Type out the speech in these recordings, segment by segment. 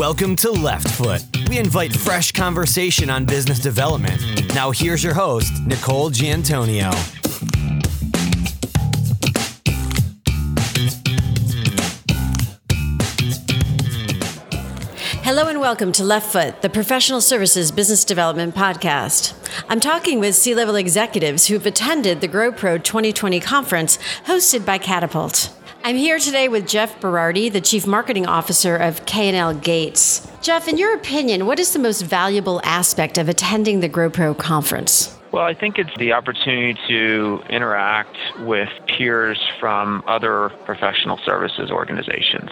Welcome to Left Foot. We invite fresh conversation on business development. Now, here's your host, Nicole Giantonio. Hello and welcome to Left Foot, the professional services business development podcast. I'm talking with C level executives who've attended the GrowPro 2020 conference hosted by Catapult. I'm here today with Jeff Berardi, the Chief Marketing Officer of K&L Gates. Jeff, in your opinion, what is the most valuable aspect of attending the GrowPro conference? Well, I think it's the opportunity to interact with peers from other professional services organizations.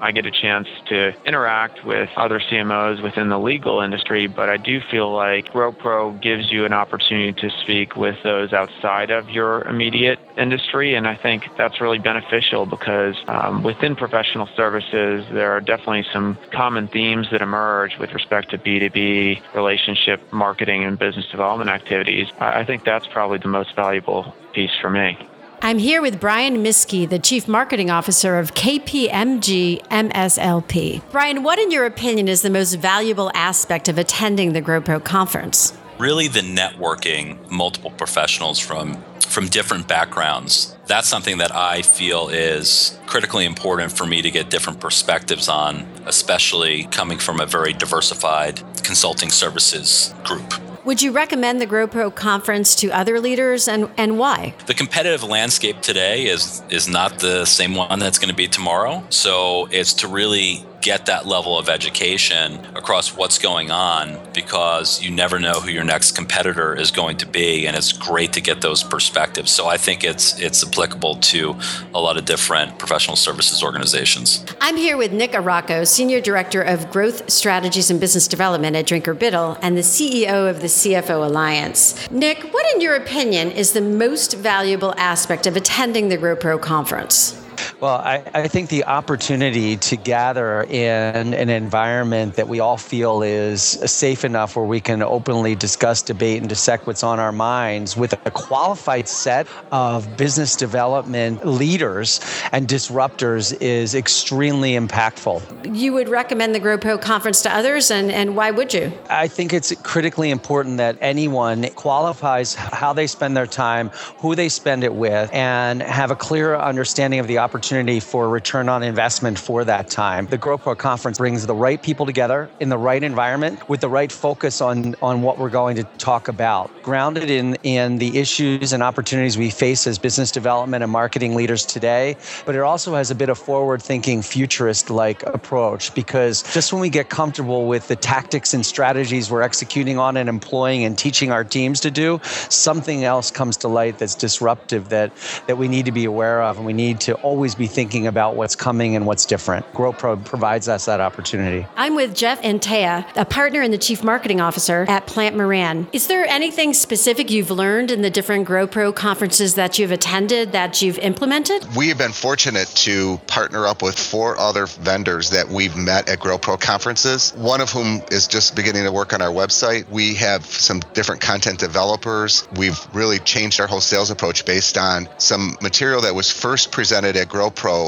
I get a chance to interact with other CMOs within the legal industry, but I do feel like GrowPro gives you an opportunity to speak with those outside of your immediate industry, and I think that's really beneficial because um, within professional services, there are definitely some common themes that emerge with respect to B2B relationship marketing and business development activities. I think that's probably the most valuable piece for me. I'm here with Brian Miskey, the Chief Marketing Officer of KPMG MSLP. Brian, what, in your opinion, is the most valuable aspect of attending the GrowPro conference? Really, the networking, multiple professionals from from different backgrounds. That's something that I feel is critically important for me to get different perspectives on, especially coming from a very diversified consulting services group. Would you recommend the GrowPro conference to other leaders and, and why? The competitive landscape today is is not the same one that's going to be tomorrow. So it's to really get that level of education across what's going on because you never know who your next competitor is going to be and it's great to get those perspectives. So i think it's it's applicable to a lot of different professional services organizations. I'm here with nick araco senior director of growth strategies and business development at drinker biddle and the ceo of the cfo alliance. Nick what in your opinion is the most valuable aspect of attending the growpro conference well, I, I, think the opportunity to gather in an environment that we all feel is safe enough where we can openly discuss, debate, and dissect what's on our minds with a qualified set of business development leaders and disruptors is extremely impactful. You would recommend the GrowPro conference to others, and, and why would you? I think it's critically important that anyone qualifies how they spend their time, who they spend it with, and have a clear understanding of the opportunity for return on investment for that time. The GrowPro conference brings the right people together in the right environment with the right focus on, on what we're going to talk about, grounded in, in the issues and opportunities we face as business development and marketing leaders today. But it also has a bit of forward thinking, futurist like approach because just when we get comfortable with the tactics and strategies we're executing on and employing and teaching our teams to do, something else comes to light that's disruptive that, that we need to be aware of and we need to always be thinking about what's coming and what's different. GrowPro provides us that opportunity. I'm with Jeff Antaya, a partner and the chief marketing officer at Plante Moran. Is there anything specific you've learned in the different GrowPro conferences that you've attended that you've implemented? We have been fortunate to partner up with four other vendors that we've met at GrowPro conferences, one of whom is just beginning to work on our website. We have some different content developers. We've really changed our whole sales approach based on some material that was first presented at GrowPro,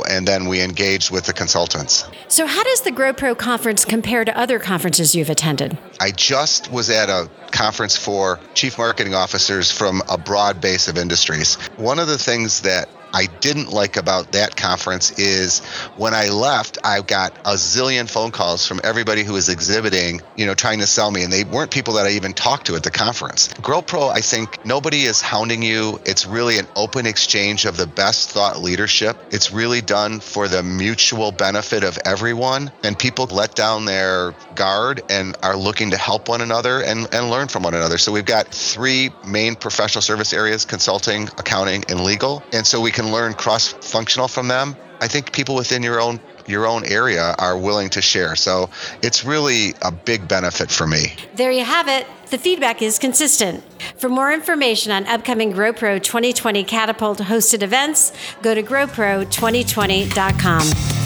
and then we engage with the consultants. So, how does the GrowPro conference compare to other conferences you've attended? I just was at a conference for chief marketing officers from a broad base of industries. One of the things that I didn't like about that conference is when I left, I got a zillion phone calls from everybody who was exhibiting, you know, trying to sell me, and they weren't people that I even talked to at the conference. GrowPro, I think nobody is hounding you. It's really an open exchange of the best thought leadership. It's really done for the mutual benefit of everyone, and people let down their guard and are looking to help one another and, and learn from one another. So we've got three main professional service areas consulting, accounting, and legal. And so we can learn cross functional from them. I think people within your own your own area are willing to share. So it's really a big benefit for me. There you have it. The feedback is consistent. For more information on upcoming GrowPro 2020 Catapult hosted events, go to growpro2020.com.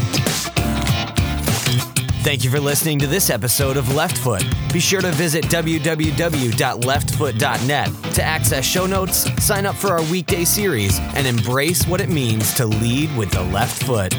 Thank you for listening to this episode of Left Foot. Be sure to visit www.leftfoot.net to access show notes, sign up for our weekday series, and embrace what it means to lead with the left foot.